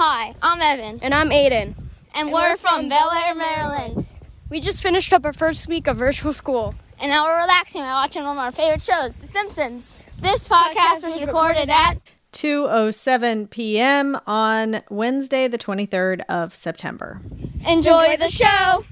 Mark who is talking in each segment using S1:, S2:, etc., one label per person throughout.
S1: Hi, I'm Evan.
S2: And I'm Aiden.
S1: And, and we're, we're, from Bel Air, Maryland.
S2: We just finished up our first week of virtual school.
S1: And now we're relaxing by watching one of our favorite shows, The Simpsons. This podcast was recorded at
S3: 2:07 p.m. on Wednesday, the 23rd of September.
S1: Enjoy, Enjoy the show.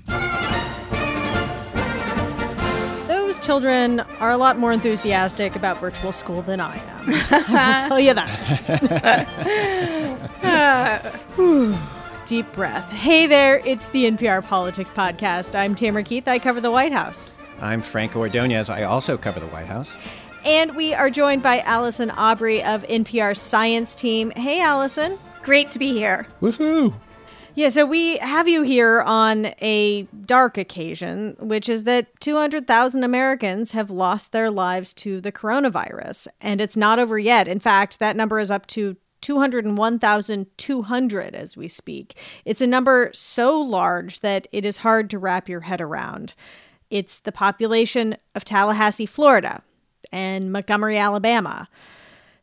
S3: Those children are a lot more enthusiastic about virtual school than I am. I will tell you that. Deep breath. Hey there, it's the NPR Politics Podcast. I'm Tamara Keith. I cover the White House.
S4: I'm Franco Ordonez. I also cover the White House.
S3: And we are joined by Allison Aubrey of NPR's science team. Hey, Allison.
S5: Great to be here.
S4: Woohoo!
S3: Yeah, so we have you here on a dark occasion, which is that 200,000 Americans have lost their lives to the coronavirus. And it's not over yet. In fact, that number is up to 201,200 as we speak. It's a number so large that it is hard to wrap your head around. It's the population of Tallahassee, Florida, and Montgomery, Alabama.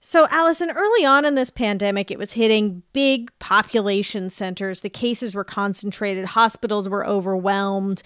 S3: So, Allison, early on in this pandemic, it was hitting big population centers. The cases were concentrated, hospitals were overwhelmed.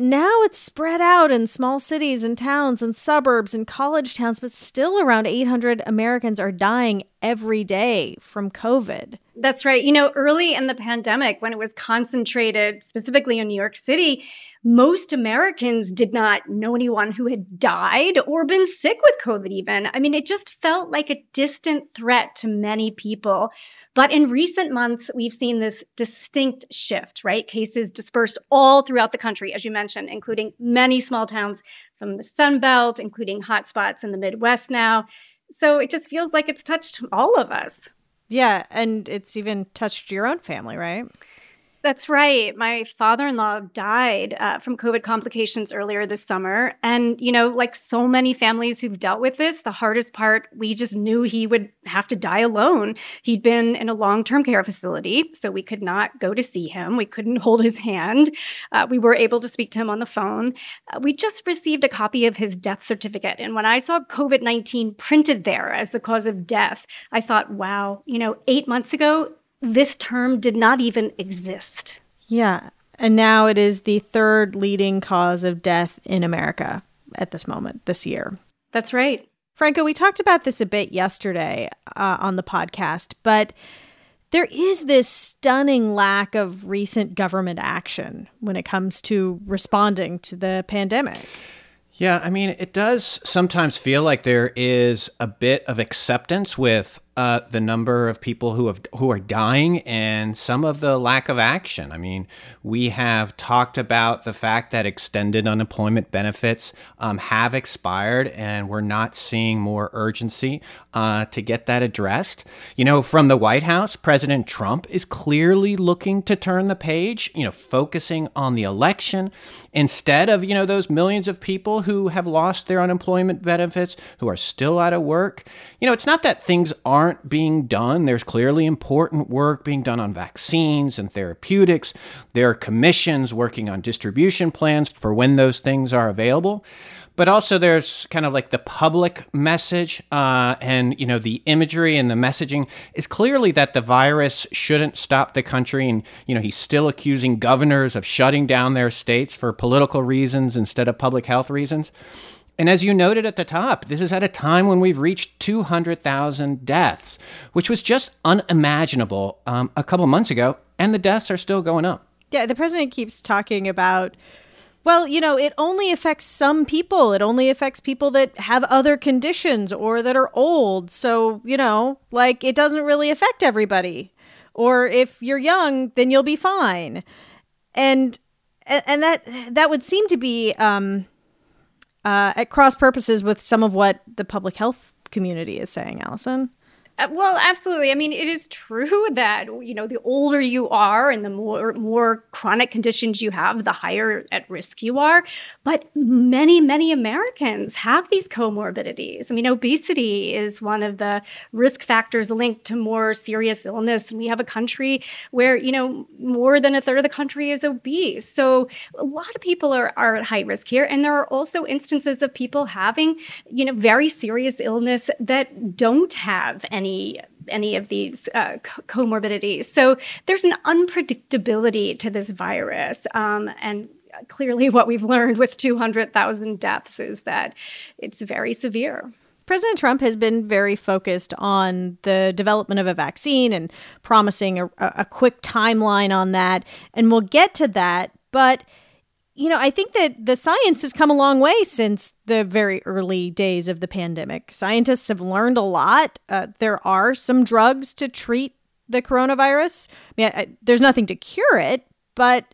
S3: Now it's spread out in small cities and towns and suburbs and college towns, but still around 800 Americans are dying every day from COVID.
S5: That's right. You know, early in the pandemic, when it was concentrated specifically in New York City, most Americans did not know anyone who had died or been sick with COVID, even. I mean, it just felt like a distant threat to many people. But in recent months, we've seen this distinct shift, right? Cases dispersed all throughout the country, as you mentioned, including many small towns from the Sun Belt, including hotspots in the Midwest now. So it just feels like it's touched all of us.
S3: Yeah, and it's even touched your own family, right?
S5: That's right. My father in law died uh, from COVID complications earlier this summer. And, you know, like so many families who've dealt with this, the hardest part, we just knew he would have to die alone. He'd been in a long term care facility, so we could not go to see him. We couldn't hold his hand. Uh, we were able to speak to him on the phone. Uh, we just received a copy of his death certificate. And when I saw COVID 19 printed there as the cause of death, I thought, wow, you know, eight months ago, this term did not even exist.
S3: Yeah. And now it is the third leading cause of death in America at this moment, this year.
S5: That's right.
S3: Franco, we talked about this a bit yesterday uh, on the podcast, but there is this stunning lack of recent government action when it comes to responding to the pandemic.
S4: Yeah, I mean, it does sometimes feel like there is a bit of acceptance with uh, the number of people who have who are dying and some of the lack of action. I mean, we have talked about the fact that extended unemployment benefits um, have expired, and we're not seeing more urgency uh, to get that addressed. You know, from the White House, President Trump is clearly looking to turn the page. You know, focusing on the election instead of you know those millions of people who have lost their unemployment benefits, who are still out of work. You know, it's not that things aren't aren't being done. There's clearly important work being done on vaccines and therapeutics. There are commissions working on distribution plans for when those things are available. But also, there's kind of like the public message, uh, and you know, the imagery and the messaging is clearly that the virus shouldn't stop the country. And you know, he's still accusing governors of shutting down their states for political reasons instead of public health reasons. And as you noted at the top, this is at a time when we've reached 200,000 deaths, which was just unimaginable um, a couple months ago, and the deaths are still going up.
S3: Yeah, the president keeps talking about, well, you know, it only affects some people. It only affects people that have other conditions or that are old. So, you know, like it doesn't really affect everybody. Or if you're young, then you'll be fine. And and that that would seem to be um, uh, at cross purposes with some of what the public health community is saying, Allison.
S5: Uh, well, absolutely. I mean, it is true that you know the older you are and the more more chronic conditions you have, the higher at risk you are. But many many Americans have these comorbidities. I mean, obesity is one of the risk factors linked to more serious illness, and we have a country where you know more than a third of the country is obese. So a lot of people are are at high risk here, and there are also instances of people having you know very serious illness that don't have any any any of these uh, comorbidities. So there's an unpredictability to this virus. Um, and clearly, what we've learned with 200,000 deaths is that it's very severe.
S3: President Trump has been very focused on the development of a vaccine and promising a, a quick timeline on that. And we'll get to that. But you know, I think that the science has come a long way since the very early days of the pandemic. Scientists have learned a lot. Uh, there are some drugs to treat the coronavirus. I mean, I, there's nothing to cure it, but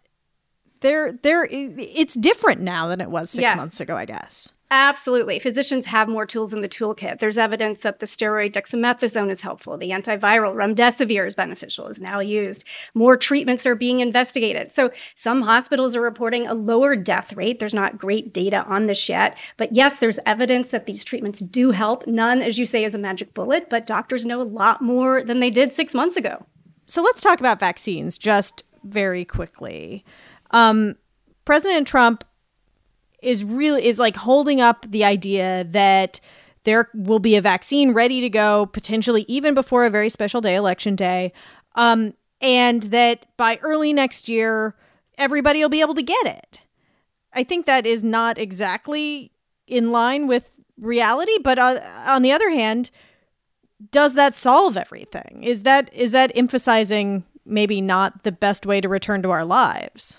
S3: there, there, it's different now than it was six yes. months ago, I guess.
S5: Absolutely. Physicians have more tools in the toolkit. There's evidence that the steroid dexamethasone is helpful. The antiviral remdesivir is beneficial, is now used. More treatments are being investigated. So some hospitals are reporting a lower death rate. There's not great data on this yet. But yes, there's evidence that these treatments do help. None, as you say, is a magic bullet, but doctors know a lot more than they did six months ago.
S3: So let's talk about vaccines just very quickly. Um, President Trump is really is like holding up the idea that there will be a vaccine ready to go potentially even before a very special day election day um, and that by early next year everybody will be able to get it. I think that is not exactly in line with reality but on the other hand does that solve everything? Is that is that emphasizing maybe not the best way to return to our lives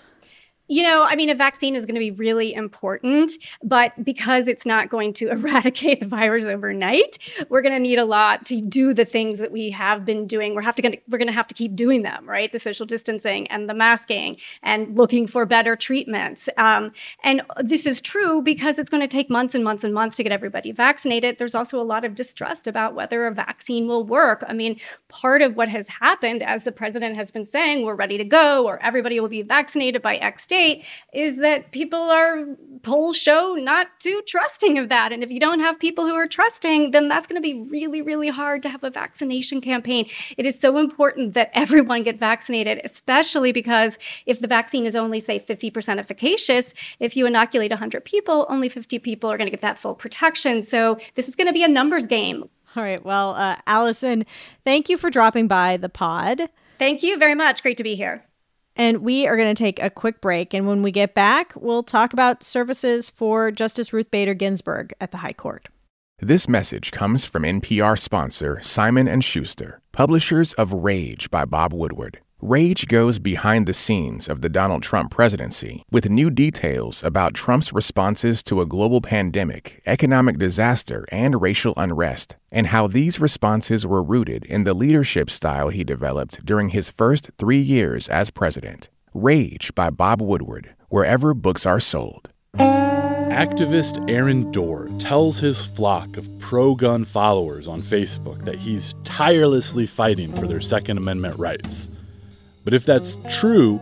S5: you know, I mean, a vaccine is going to be really important, but because it's not going to eradicate the virus overnight, we're going to need a lot to do the things that we have been doing. We're have to we're going to have to keep doing them, right? The social distancing and the masking and looking for better treatments. Um, and this is true because it's going to take months and months and months to get everybody vaccinated. There's also a lot of distrust about whether a vaccine will work. I mean, part of what has happened, as the president has been saying, we're ready to go, or everybody will be vaccinated by X day state is that people are polls show not too trusting of that. And if you don't have people who are trusting, then that's going to be really, really hard to have a vaccination campaign. It is so important that everyone get vaccinated, especially because if the vaccine is only, say, 50% efficacious, if you inoculate 100 people, only 50 people are going to get that full protection. So this is going to be a numbers game.
S3: All right. Well, uh, Allison, thank you for dropping by the pod.
S5: Thank you very much. Great to be here.
S3: And we are going to take a quick break. And when we get back, we'll talk about services for Justice Ruth Bader Ginsburg at the High Court.
S6: This message comes from NPR sponsor Simon & Schuster, publishers of Rage by Bob Woodward. Rage goes behind the scenes of the Donald Trump presidency with new details about Trump's responses to a global pandemic, economic disaster, and racial unrest, and how these responses were rooted in the leadership style he developed during his first three years as president. Rage by Bob Woodward, wherever books are sold.
S7: Activist Aaron Dorr tells his flock of pro gun followers on Facebook that he's tirelessly fighting for their Second Amendment rights. But if that's true,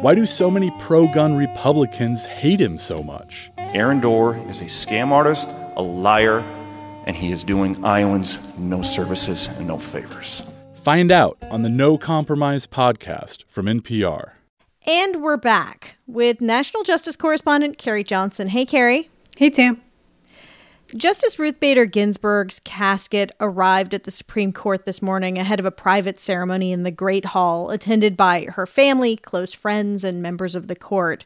S7: why do so many pro gun Republicans hate him so much?
S8: Aaron Dorr is a scam artist, a liar, and he is doing Iowans no services and no favors.
S7: Find out on the No Compromise podcast from NPR.
S3: And we're back with National Justice Correspondent Carrie Johnson. Hey, Carrie.
S9: Hey, Tam.
S3: Justice Ruth Bader Ginsburg's casket arrived at the Supreme Court this morning ahead of a private ceremony in the Great Hall, attended by her family, close friends, and members of the court.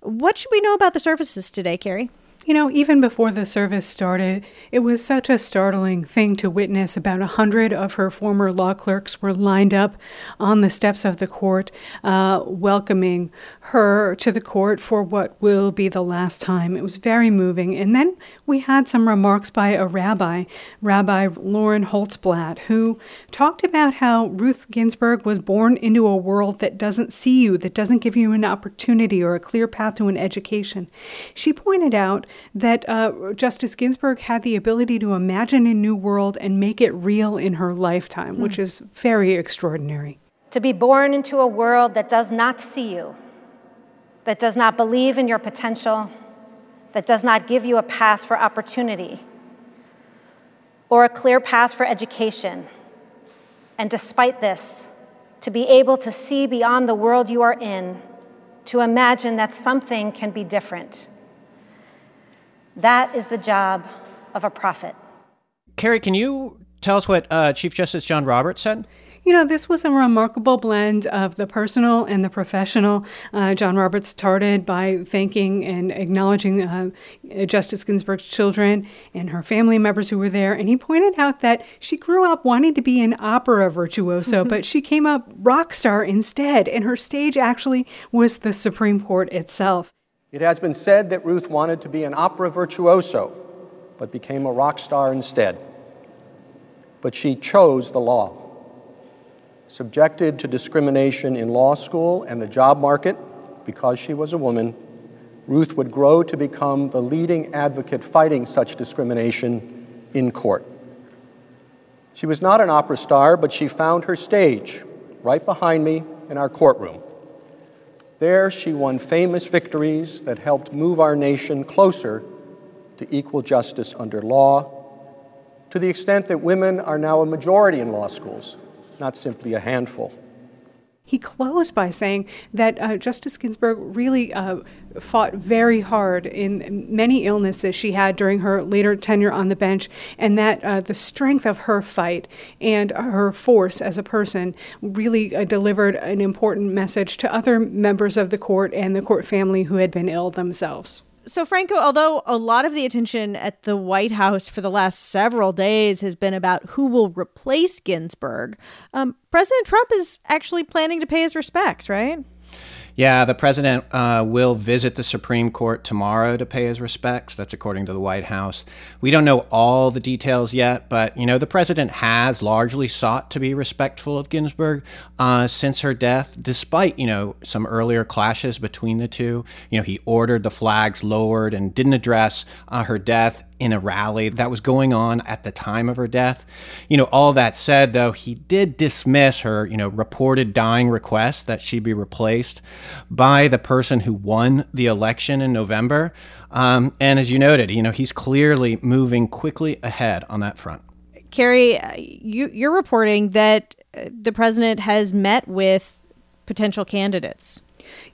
S3: What should we know about the services today, Carrie?
S9: You know, even before the service started, it was such a startling thing to witness. About a hundred of her former law clerks were lined up on the steps of the court, uh, welcoming her to the court for what will be the last time. It was very moving. And then we had some remarks by a rabbi, Rabbi Lauren Holtzblatt, who talked about how Ruth Ginsburg was born into a world that doesn't see you, that doesn't give you an opportunity or a clear path to an education. She pointed out that uh, Justice Ginsburg had the ability to imagine a new world and make it real in her lifetime, hmm. which is very extraordinary.
S10: To be born into a world that does not see you, that does not believe in your potential, that does not give you a path for opportunity or a clear path for education. And despite this, to be able to see beyond the world you are in, to imagine that something can be different that is the job of a prophet.
S4: Carrie, can you tell us what uh, Chief Justice John Roberts said.
S9: You know, this was a remarkable blend of the personal and the professional. Uh, John Roberts started by thanking and acknowledging uh, Justice Ginsburg's children and her family members who were there. And he pointed out that she grew up wanting to be an opera virtuoso, but she came up rock star instead. And her stage actually was the Supreme Court itself.
S11: It has been said that Ruth wanted to be an opera virtuoso, but became a rock star instead. But she chose the law subjected to discrimination in law school and the job market because she was a woman, Ruth would grow to become the leading advocate fighting such discrimination in court. She was not an opera star, but she found her stage right behind me in our courtroom. There, she won famous victories that helped move our nation closer to equal justice under law, to the extent that women are now a majority in law schools not simply a handful.
S9: He closed by saying that uh, Justice Ginsburg really uh, fought very hard in many illnesses she had during her later tenure on the bench, and that uh, the strength of her fight and her force as a person really uh, delivered an important message to other members of the court and the court family who had been ill themselves.
S3: So, Franco, although a lot of the attention at the White House for the last several days has been about who will replace Ginsburg, um, President Trump is actually planning to pay his respects, right?
S4: Yeah, the president uh, will visit the Supreme Court tomorrow to pay his respects. That's according to the White House. We don't know all the details yet, but you know the president has largely sought to be respectful of Ginsburg uh, since her death, despite you know some earlier clashes between the two. You know he ordered the flags lowered and didn't address uh, her death in a rally that was going on at the time of her death. You know, all that said, though, he did dismiss her, you know, reported dying request that she be replaced by the person who won the election in November. Um, and as you noted, you know, he's clearly moving quickly ahead on that front.
S3: Carrie, you, you're reporting that uh, the president has met with potential candidates.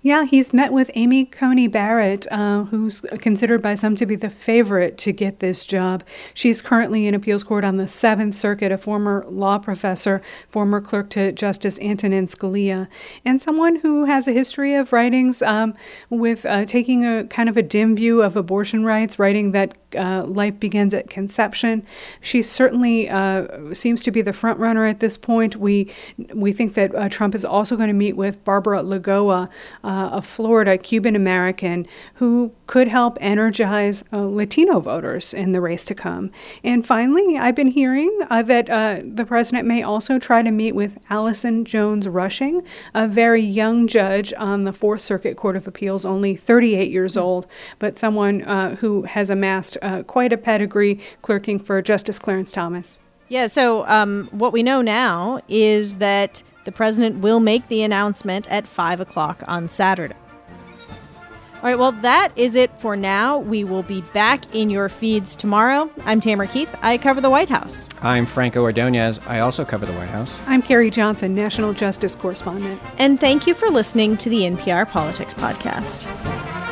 S9: Yeah, he's met with Amy Coney Barrett, uh, who's considered by some to be the favorite to get this job. She's currently in appeals court on the Seventh Circuit, a former law professor, former clerk to Justice Antonin Scalia, and someone who has a history of writings um, with uh, taking a kind of a dim view of abortion rights, writing that uh, life begins at conception. She certainly uh, seems to be the front runner at this point. We we think that uh, Trump is also going to meet with Barbara Lagoa, uh, a Florida Cuban American who could help energize uh, Latino voters in the race to come. And finally, I've been hearing uh, that the president may also try to meet with Allison Jones Rushing, a very young judge on the Fourth Circuit Court of Appeals, only 38 years old, but someone who has amassed uh, quite a pedigree clerking for Justice Clarence Thomas.
S3: Yeah, so um, what we know now is that the president will make the announcement at 5 o'clock on Saturday. All right, well, that is it for now. We will be back in your feeds tomorrow. I'm Tamara Keith. I cover the White House.
S4: I'm Franco Ordonez. I also cover the White House.
S9: I'm Carrie Johnson, national justice correspondent.
S3: And thank you for listening to the NPR Politics Podcast.